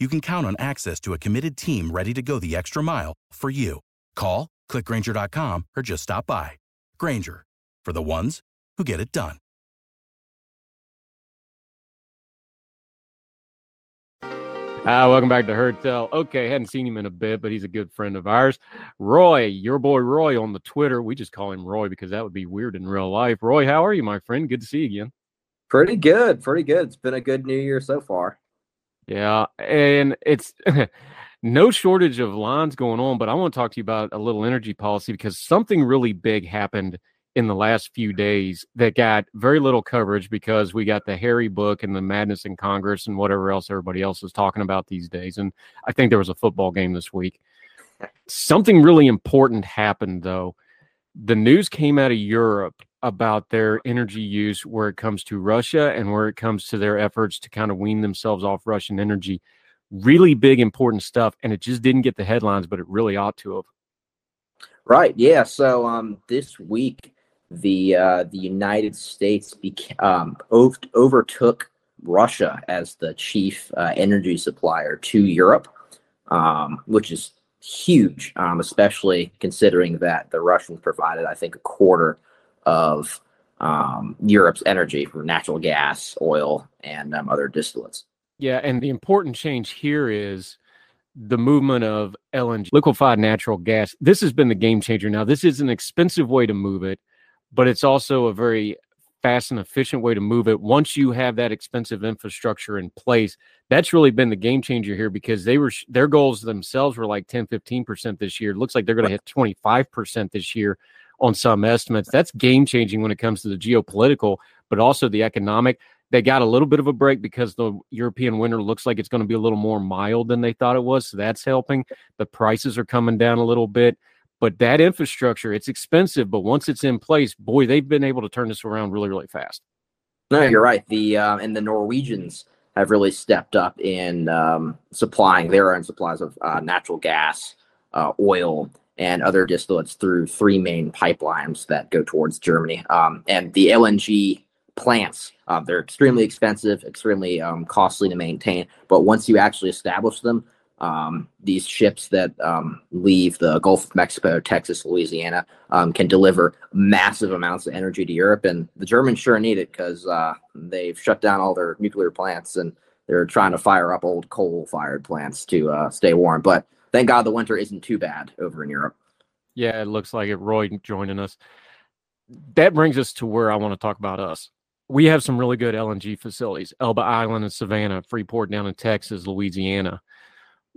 you can count on access to a committed team ready to go the extra mile for you. Call, clickgrainger.com, or just stop by. Grainger, for the ones who get it done. Ah, welcome back to Hertel. Okay, hadn't seen him in a bit, but he's a good friend of ours. Roy, your boy Roy on the Twitter. We just call him Roy because that would be weird in real life. Roy, how are you, my friend? Good to see you again. Pretty good, pretty good. It's been a good new year so far. Yeah, and it's no shortage of lines going on, but I want to talk to you about a little energy policy because something really big happened in the last few days that got very little coverage because we got the Harry book and the madness in Congress and whatever else everybody else is talking about these days. And I think there was a football game this week. Something really important happened though. The news came out of Europe about their energy use where it comes to Russia and where it comes to their efforts to kind of wean themselves off Russian energy. Really big, important stuff. And it just didn't get the headlines, but it really ought to have. Right. Yeah. So um, this week, the uh, the United States beca- um, ov- overtook Russia as the chief uh, energy supplier to Europe, um, which is huge, um, especially considering that the Russians provided, I think, a quarter of um, Europe's energy for natural gas, oil, and um, other distillates. Yeah, and the important change here is the movement of LNG, liquefied natural gas. This has been the game changer. Now, this is an expensive way to move it, but it's also a very fast and efficient way to move it. Once you have that expensive infrastructure in place, that's really been the game changer here because they were their goals themselves were like 10, 15% this year. It looks like they're going to hit 25% this year on some estimates. That's game changing when it comes to the geopolitical, but also the economic. They got a little bit of a break because the European winter looks like it's going to be a little more mild than they thought it was. So that's helping. The prices are coming down a little bit. But that infrastructure, it's expensive, but once it's in place, boy, they've been able to turn this around really, really fast. No, you're right. The uh, and the Norwegians have really stepped up in um, supplying their own supplies of uh, natural gas, uh, oil, and other distillates through three main pipelines that go towards Germany. Um, and the LNG plants, uh, they're extremely expensive, extremely um, costly to maintain. But once you actually establish them, um, these ships that um, leave the Gulf of Mexico, Texas, Louisiana um, can deliver massive amounts of energy to Europe. And the Germans sure need it because uh, they've shut down all their nuclear plants and they're trying to fire up old coal fired plants to uh, stay warm. But thank God the winter isn't too bad over in Europe. Yeah, it looks like it. Roy joining us. That brings us to where I want to talk about us. We have some really good LNG facilities Elba Island and Savannah, Freeport down in Texas, Louisiana.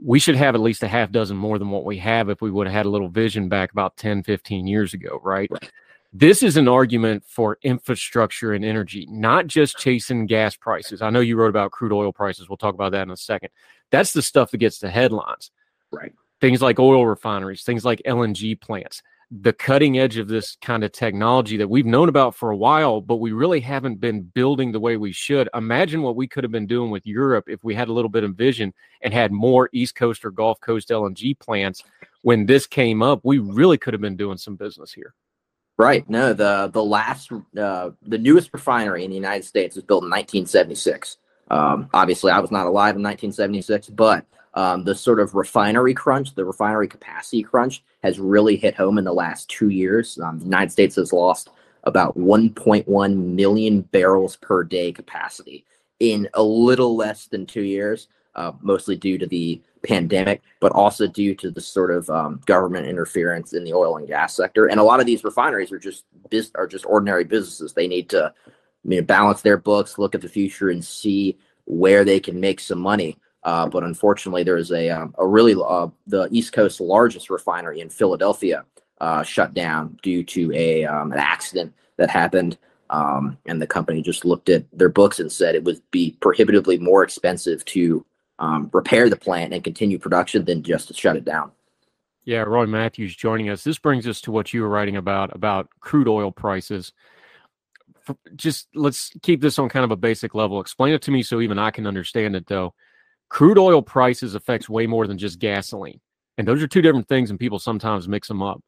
We should have at least a half dozen more than what we have if we would have had a little vision back about 10, 15 years ago, right? right. This is an argument for infrastructure and energy, not just chasing gas prices. I know you wrote about crude oil prices. We'll talk about that in a second. That's the stuff that gets the headlines. Right. Things like oil refineries, things like LNG plants, the cutting edge of this kind of technology that we've known about for a while, but we really haven't been building the way we should. Imagine what we could have been doing with Europe if we had a little bit of vision and had more East Coast or Gulf Coast LNG plants. When this came up, we really could have been doing some business here. Right. No, the the last uh, the newest refinery in the United States was built in 1976. Um, obviously, I was not alive in 1976, but um, the sort of refinery crunch, the refinery capacity crunch, has really hit home in the last two years. Um, the United States has lost about 1.1 million barrels per day capacity in a little less than two years, uh, mostly due to the pandemic, but also due to the sort of um, government interference in the oil and gas sector. And a lot of these refineries are just are just ordinary businesses. They need to you know, balance their books, look at the future, and see where they can make some money. Uh, but unfortunately, there's a um, a really uh, the East Coast largest refinery in Philadelphia uh, shut down due to a um, an accident that happened. Um, and the company just looked at their books and said it would be prohibitively more expensive to um, repair the plant and continue production than just to shut it down. Yeah, Roy Matthews joining us. This brings us to what you were writing about about crude oil prices. Just let's keep this on kind of a basic level. Explain it to me so even I can understand it though. Crude oil prices affects way more than just gasoline. And those are two different things and people sometimes mix them up.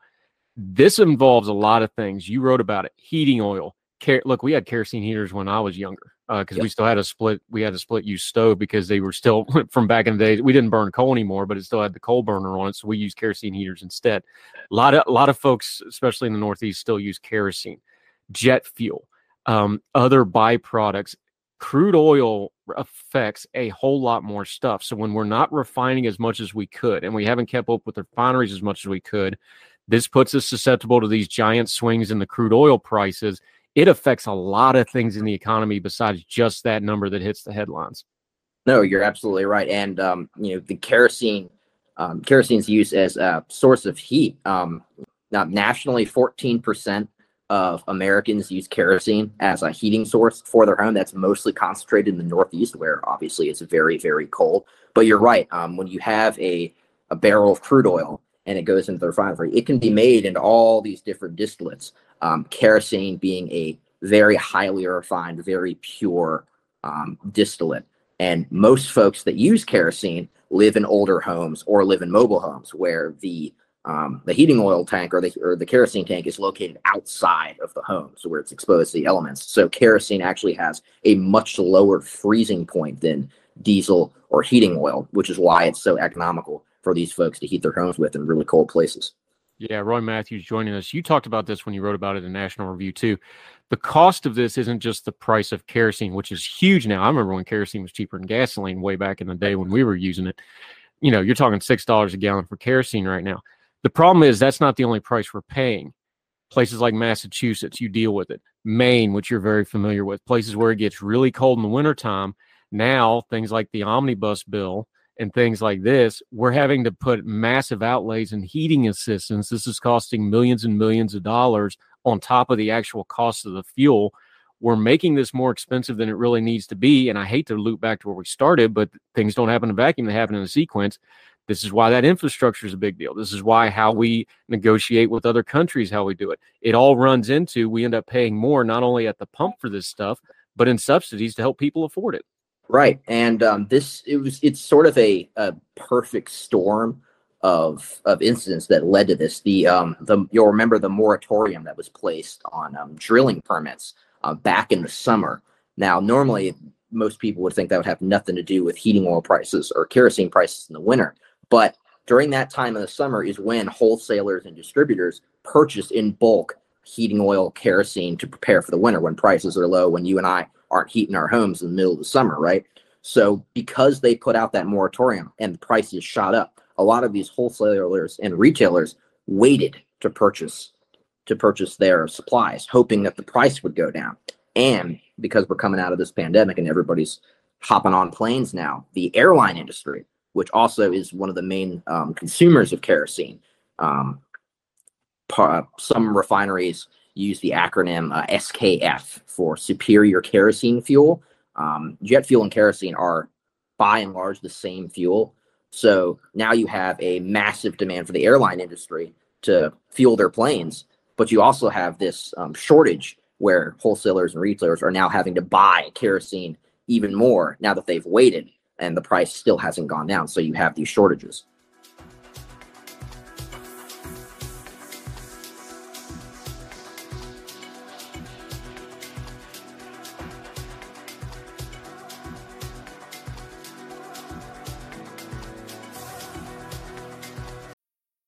This involves a lot of things. You wrote about it. Heating oil. Car- look, we had kerosene heaters when I was younger because uh, yep. we still had a split. We had a split use stove because they were still from back in the day. We didn't burn coal anymore, but it still had the coal burner on it, so we used kerosene heaters instead. A lot of a lot of folks, especially in the Northeast, still use kerosene, jet fuel, um, other byproducts. Crude oil affects a whole lot more stuff. So when we're not refining as much as we could, and we haven't kept up with refineries as much as we could, this puts us susceptible to these giant swings in the crude oil prices it affects a lot of things in the economy besides just that number that hits the headlines. No, you're absolutely right. And um, you know, the kerosene, um, kerosene's use as a source of heat. Um, nationally, 14% of Americans use kerosene as a heating source for their home. That's mostly concentrated in the Northeast, where obviously it's very, very cold. But you're right. Um, when you have a a barrel of crude oil and it goes into the refinery, it can be made into all these different distillates um, kerosene being a very highly refined, very pure um, distillate. And most folks that use kerosene live in older homes or live in mobile homes where the um, the heating oil tank or the or the kerosene tank is located outside of the home, so where it's exposed to the elements. So kerosene actually has a much lower freezing point than diesel or heating oil, which is why it's so economical for these folks to heat their homes with in really cold places. Yeah, Roy Matthews joining us. You talked about this when you wrote about it in National Review too. The cost of this isn't just the price of kerosene, which is huge now. I remember when kerosene was cheaper than gasoline way back in the day when we were using it. You know, you're talking six dollars a gallon for kerosene right now. The problem is that's not the only price we're paying. Places like Massachusetts, you deal with it. Maine, which you're very familiar with, places where it gets really cold in the wintertime. Now, things like the omnibus bill and things like this, we're having to put massive outlays in heating assistance. This is costing millions and millions of dollars on top of the actual cost of the fuel. We're making this more expensive than it really needs to be. And I hate to loop back to where we started, but things don't happen in a vacuum, they happen in a sequence. This is why that infrastructure is a big deal. This is why how we negotiate with other countries, how we do it. It all runs into we end up paying more not only at the pump for this stuff, but in subsidies to help people afford it. Right, and um, this it was it's sort of a, a perfect storm of of incidents that led to this. The um the you'll remember the moratorium that was placed on um, drilling permits uh, back in the summer. Now, normally most people would think that would have nothing to do with heating oil prices or kerosene prices in the winter, but during that time of the summer is when wholesalers and distributors purchase in bulk heating oil, kerosene to prepare for the winter when prices are low. When you and I aren't heating our homes in the middle of the summer, right? So because they put out that moratorium and the prices shot up, a lot of these wholesalers and retailers waited to purchase to purchase their supplies, hoping that the price would go down. And because we're coming out of this pandemic and everybody's hopping on planes now, the airline industry, which also is one of the main um, consumers of kerosene, um, some refineries use the acronym uh, SKF for Superior Kerosene Fuel. Um, jet fuel and kerosene are by and large the same fuel. So now you have a massive demand for the airline industry to fuel their planes, but you also have this um, shortage where wholesalers and retailers are now having to buy kerosene even more now that they've waited and the price still hasn't gone down. So you have these shortages.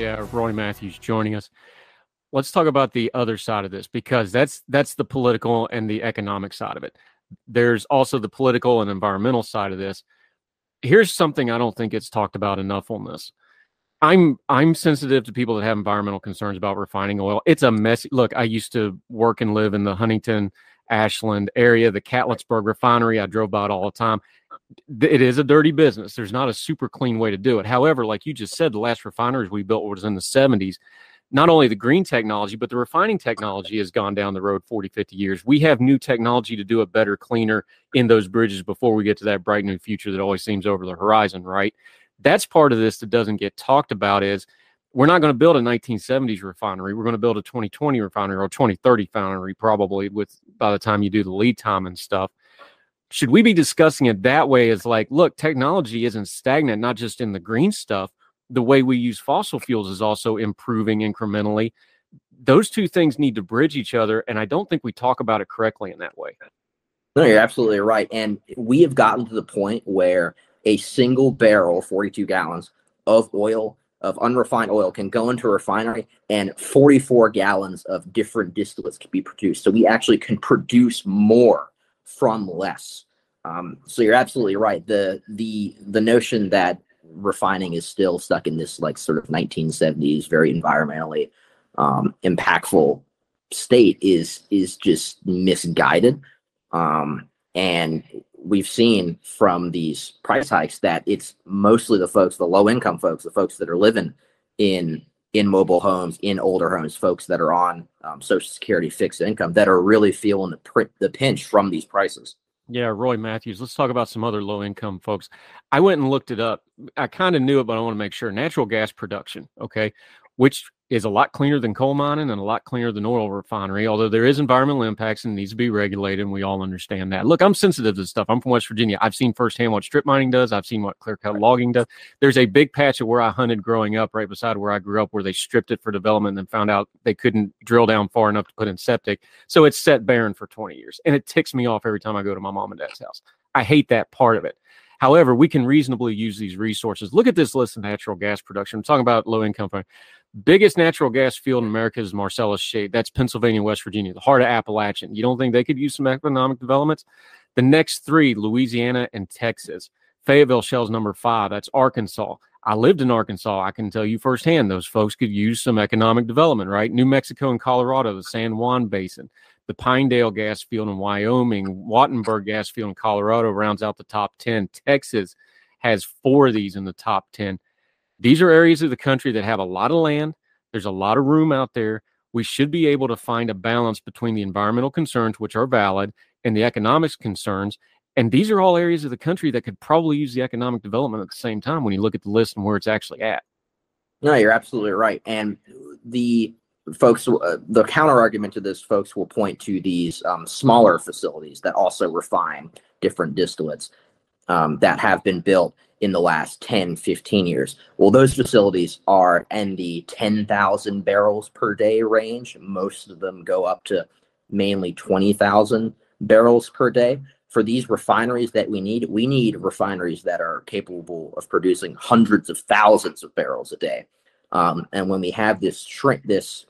Yeah, Roy Matthews joining us. Let's talk about the other side of this because that's that's the political and the economic side of it. There's also the political and environmental side of this. Here's something I don't think it's talked about enough on this. I'm I'm sensitive to people that have environmental concerns about refining oil. It's a messy look. I used to work and live in the Huntington, Ashland area, the Catlettsburg refinery. I drove by it all the time it is a dirty business. There's not a super clean way to do it. However, like you just said, the last refineries we built was in the 70s. Not only the green technology, but the refining technology has gone down the road 40, 50 years. We have new technology to do it better, cleaner in those bridges before we get to that bright new future that always seems over the horizon, right? That's part of this that doesn't get talked about is we're not going to build a 1970s refinery. We're going to build a 2020 refinery or 2030 refinery, probably with by the time you do the lead time and stuff should we be discussing it that way as like look technology isn't stagnant not just in the green stuff. The way we use fossil fuels is also improving incrementally. Those two things need to bridge each other and i don't think we talk about it correctly in that way. No you're absolutely right and we have gotten to the point where a single barrel 42 gallons of oil of unrefined oil can go into a refinery and 44 gallons of different distillates can be produced. So we actually can produce more from less. Um, so you're absolutely right. The the the notion that refining is still stuck in this like sort of 1970s very environmentally um, impactful state is is just misguided. Um, and we've seen from these price hikes that it's mostly the folks, the low income folks, the folks that are living in in mobile homes, in older homes, folks that are on um, Social Security fixed income that are really feeling the pr- the pinch from these prices. Yeah, Roy Matthews. Let's talk about some other low income folks. I went and looked it up. I kind of knew it, but I want to make sure. Natural gas production, okay, which is a lot cleaner than coal mining and a lot cleaner than oil refinery, although there is environmental impacts and needs to be regulated, and we all understand that. Look, I'm sensitive to this stuff. I'm from West Virginia. I've seen firsthand what strip mining does. I've seen what clear cut logging does. There's a big patch of where I hunted growing up, right beside where I grew up, where they stripped it for development and found out they couldn't drill down far enough to put in septic. So it's set barren for 20 years. And it ticks me off every time I go to my mom and dad's house. I hate that part of it. However, we can reasonably use these resources. Look at this list of natural gas production. I'm talking about low income. Biggest natural gas field in America is Marcellus Shale. That's Pennsylvania, West Virginia, the heart of Appalachian. You don't think they could use some economic developments? The next three, Louisiana and Texas. Fayetteville Shale's number five. That's Arkansas. I lived in Arkansas. I can tell you firsthand those folks could use some economic development, right? New Mexico and Colorado, the San Juan Basin, the Pinedale gas field in Wyoming, Wattenberg gas field in Colorado rounds out the top 10. Texas has four of these in the top 10. These are areas of the country that have a lot of land. There's a lot of room out there. We should be able to find a balance between the environmental concerns, which are valid, and the economics concerns. And these are all areas of the country that could probably use the economic development at the same time when you look at the list and where it's actually at. No, you're absolutely right. And the folks, uh, the counter argument to this, folks will point to these um, smaller facilities that also refine different distillates um, that have been built in the last 10, 15 years. Well, those facilities are in the 10,000 barrels per day range. Most of them go up to mainly 20,000 barrels per day. For these refineries that we need, we need refineries that are capable of producing hundreds of thousands of barrels a day. Um, and when we have this shrink, this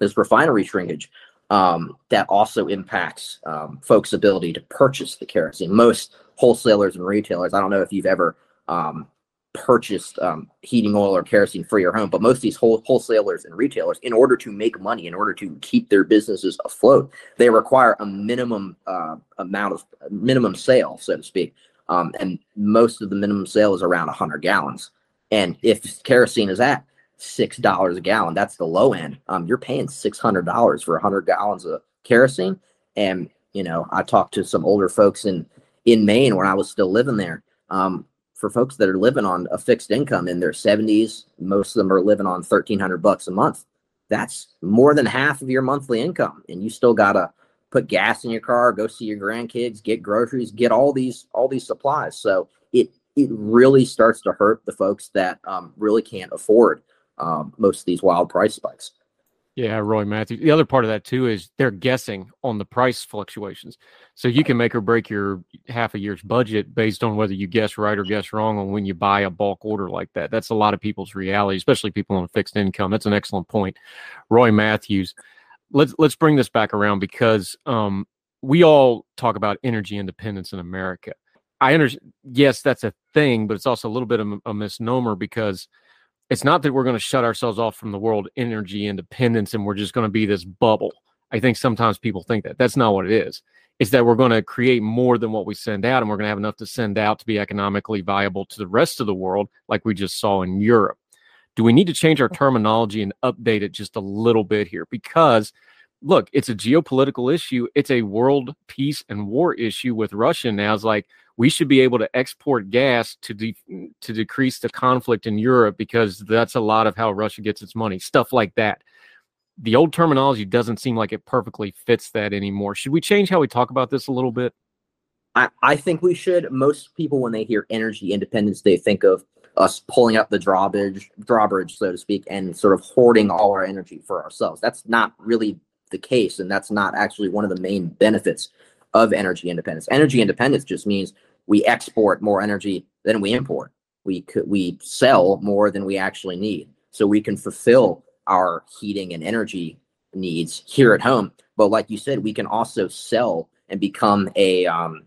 this refinery shrinkage, um, that also impacts um, folks' ability to purchase the kerosene. Most wholesalers and retailers, I don't know if you've ever um, purchased um, heating oil or kerosene for your home. But most of these whole, wholesalers and retailers, in order to make money, in order to keep their businesses afloat, they require a minimum uh, amount of minimum sale, so to speak. Um, and most of the minimum sale is around 100 gallons. And if kerosene is at six dollars a gallon. That's the low end. Um, you're paying six hundred dollars for hundred gallons of kerosene. And you know, I talked to some older folks in in Maine when I was still living there. Um, for folks that are living on a fixed income in their 70s, most of them are living on 1300 bucks a month. That's more than half of your monthly income and you still got to put gas in your car, go see your grandkids, get groceries, get all these all these supplies. So it it really starts to hurt the folks that um, really can't afford um, most of these wild price spikes. Yeah, Roy Matthews. The other part of that too is they're guessing on the price fluctuations. So you can make or break your half a year's budget based on whether you guess right or guess wrong on when you buy a bulk order like that. That's a lot of people's reality, especially people on a fixed income. That's an excellent point. Roy Matthews. Let's let's bring this back around because um, we all talk about energy independence in America. I understand. Yes, that's a thing, but it's also a little bit of a misnomer because it's not that we're going to shut ourselves off from the world energy independence and we're just going to be this bubble. I think sometimes people think that that's not what it is. It's that we're going to create more than what we send out and we're going to have enough to send out to be economically viable to the rest of the world, like we just saw in Europe. Do we need to change our terminology and update it just a little bit here? Because look, it's a geopolitical issue. It's a world peace and war issue with Russia now. It's like, we should be able to export gas to de- to decrease the conflict in Europe because that's a lot of how Russia gets its money. Stuff like that. The old terminology doesn't seem like it perfectly fits that anymore. Should we change how we talk about this a little bit? I, I think we should. Most people, when they hear energy independence, they think of us pulling up the drawbridge, drawbridge, so to speak, and sort of hoarding all our energy for ourselves. That's not really the case, and that's not actually one of the main benefits of energy independence. Energy independence just means we export more energy than we import. We could we sell more than we actually need, so we can fulfill our heating and energy needs here at home. But like you said, we can also sell and become a um,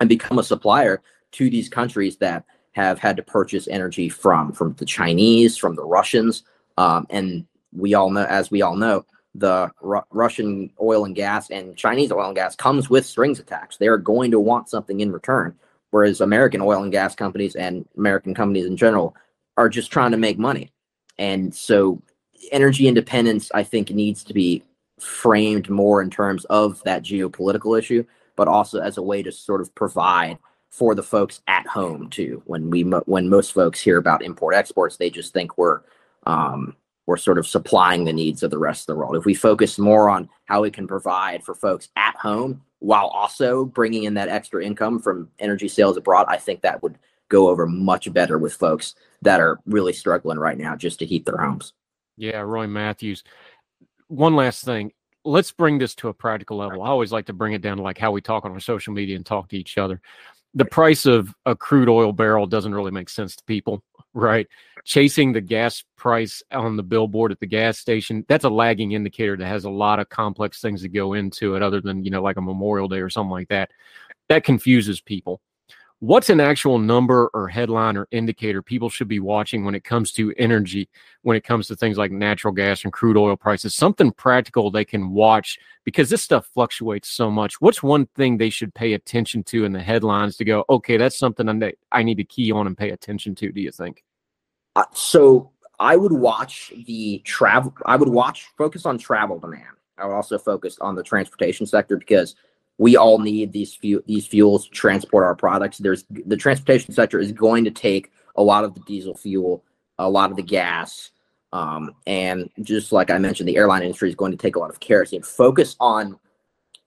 and become a supplier to these countries that have had to purchase energy from from the Chinese, from the Russians, um, and we all know, as we all know, the Ru- Russian oil and gas and Chinese oil and gas comes with strings attached. They are going to want something in return whereas American oil and gas companies and American companies in general are just trying to make money. And so energy independence, I think, needs to be framed more in terms of that geopolitical issue, but also as a way to sort of provide for the folks at home too. When we when most folks hear about import exports, they just think we're um, we're sort of supplying the needs of the rest of the world. If we focus more on how we can provide for folks at home while also bringing in that extra income from energy sales abroad, I think that would go over much better with folks that are really struggling right now just to heat their homes. Yeah, Roy Matthews. One last thing. Let's bring this to a practical level. I always like to bring it down to like how we talk on our social media and talk to each other. The price of a crude oil barrel doesn't really make sense to people right? Chasing the gas price on the billboard at the gas station, that's a lagging indicator that has a lot of complex things that go into it, other than, you know, like a Memorial Day or something like that. That confuses people. What's an actual number or headline or indicator people should be watching when it comes to energy, when it comes to things like natural gas and crude oil prices? Something practical they can watch because this stuff fluctuates so much. What's one thing they should pay attention to in the headlines to go, okay, that's something I need to key on and pay attention to, do you think? Uh, so I would watch the travel. I would watch focus on travel demand. I would also focus on the transportation sector because we all need these these fuels to transport our products. There's the transportation sector is going to take a lot of the diesel fuel, a lot of the gas, um, and just like I mentioned, the airline industry is going to take a lot of kerosene. Focus on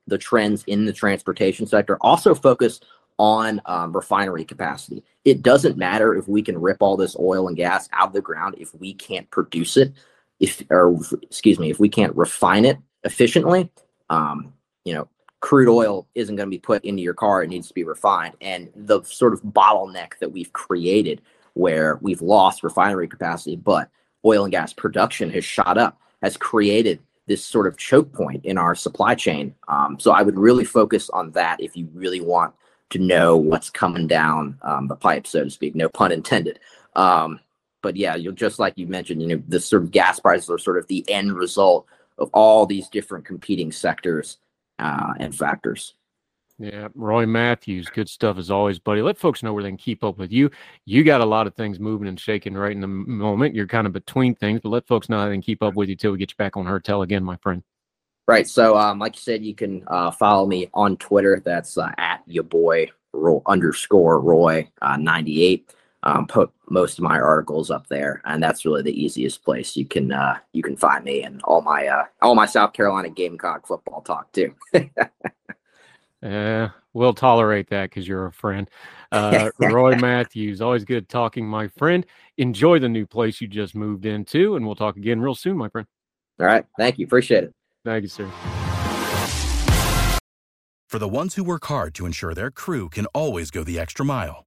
the trends in the transportation sector. Also focus on um, refinery capacity. It doesn't matter if we can rip all this oil and gas out of the ground if we can't produce it, if or excuse me, if we can't refine it efficiently. Um, you know, crude oil isn't going to be put into your car; it needs to be refined. And the sort of bottleneck that we've created, where we've lost refinery capacity, but oil and gas production has shot up, has created this sort of choke point in our supply chain. Um, so I would really focus on that if you really want to know what's coming down um, the pipe, so to speak. No pun intended. Um, but yeah, you'll just like you mentioned, you know, the sort of gas prices are sort of the end result of all these different competing sectors uh, and factors. Yeah, Roy Matthews, good stuff as always, buddy. Let folks know where they can keep up with you. You got a lot of things moving and shaking right in the moment. You're kind of between things, but let folks know how they can keep up with you till we get you back on Hertel again, my friend. Right. So, um, like you said, you can uh, follow me on Twitter. That's uh, at your boy Roy, underscore Roy uh, ninety eight. Um, put most of my articles up there, and that's really the easiest place you can uh, you can find me and all my uh, all my South Carolina Gamecock football talk too. Yeah, we'll tolerate that because you're a friend. Uh, Roy Matthews, always good talking, my friend. Enjoy the new place you just moved into, and we'll talk again real soon, my friend. All right. Thank you. Appreciate it. Thank you, sir. For the ones who work hard to ensure their crew can always go the extra mile,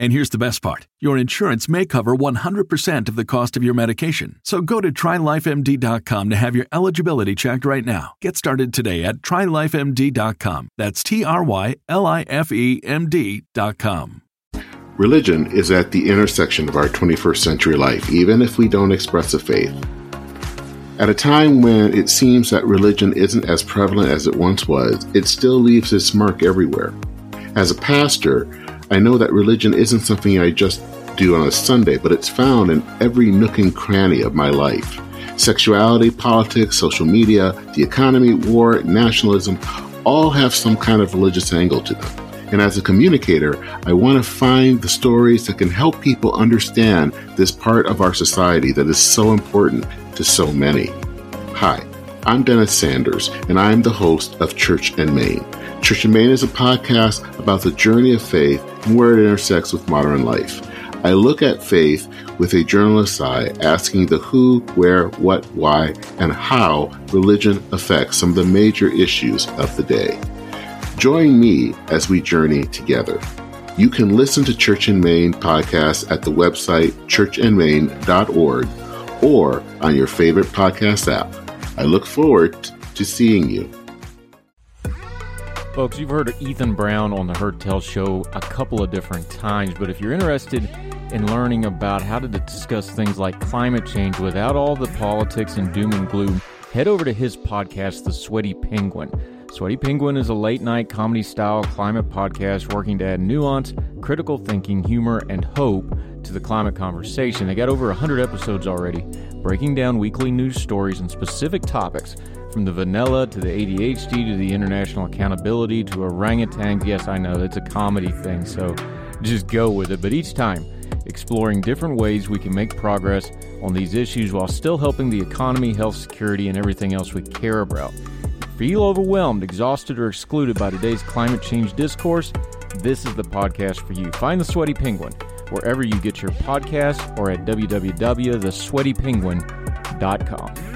And here's the best part your insurance may cover 100% of the cost of your medication. So go to trylifemd.com to have your eligibility checked right now. Get started today at trylifemd.com. That's T R Y L I F E M D.com. Religion is at the intersection of our 21st century life, even if we don't express a faith. At a time when it seems that religion isn't as prevalent as it once was, it still leaves its mark everywhere. As a pastor, I know that religion isn't something I just do on a Sunday, but it's found in every nook and cranny of my life. Sexuality, politics, social media, the economy, war, nationalism all have some kind of religious angle to them. And as a communicator, I want to find the stories that can help people understand this part of our society that is so important to so many. Hi, I'm Dennis Sanders, and I'm the host of Church and Main. Church and Main is a podcast about the journey of faith and where it intersects with modern life. I look at faith with a journalist's eye, asking the who, where, what, why, and how religion affects some of the major issues of the day. Join me as we journey together. You can listen to Church and Main podcast at the website churchandmain.org or on your favorite podcast app. I look forward to seeing you. Folks, you've heard of Ethan Brown on the Hertel Show a couple of different times, but if you're interested in learning about how to discuss things like climate change without all the politics and doom and gloom, head over to his podcast, The Sweaty Penguin. Sweaty Penguin is a late night comedy style climate podcast working to add nuance, critical thinking, humor, and hope to the climate conversation. They got over 100 episodes already, breaking down weekly news stories and specific topics from the vanilla to the ADHD to the international accountability to orangutans. Yes, I know it's a comedy thing, so just go with it. But each time, exploring different ways we can make progress on these issues while still helping the economy, health, security, and everything else we care about. Feel overwhelmed, exhausted, or excluded by today's climate change discourse? This is the podcast for you. Find the Sweaty Penguin wherever you get your podcasts or at www.thesweatypenguin.com.